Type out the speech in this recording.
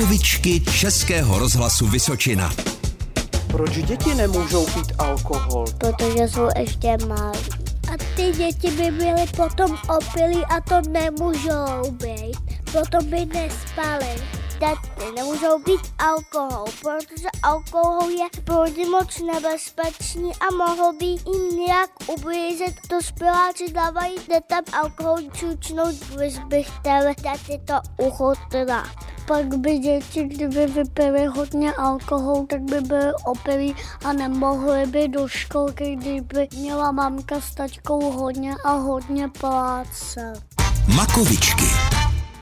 Makovičky Českého rozhlasu Vysočina. Proč děti nemůžou pít alkohol? Protože jsou ještě malí. A ty děti by byly potom opilí a to nemůžou být. Potom by nespaly. Děti nemůžou pít alkohol, protože alkohol je pro ně moc nebezpečný a mohl by jim nějak ublížit. To spěláci dávají dětem alkohol čučnout, když by chtěli děti to uchutnat pak by děti, kdyby vypili hodně alkohol, tak by byly opilí a nemohly by do školky, kdyby měla mamka s tačkou hodně a hodně pláce. Makovičky.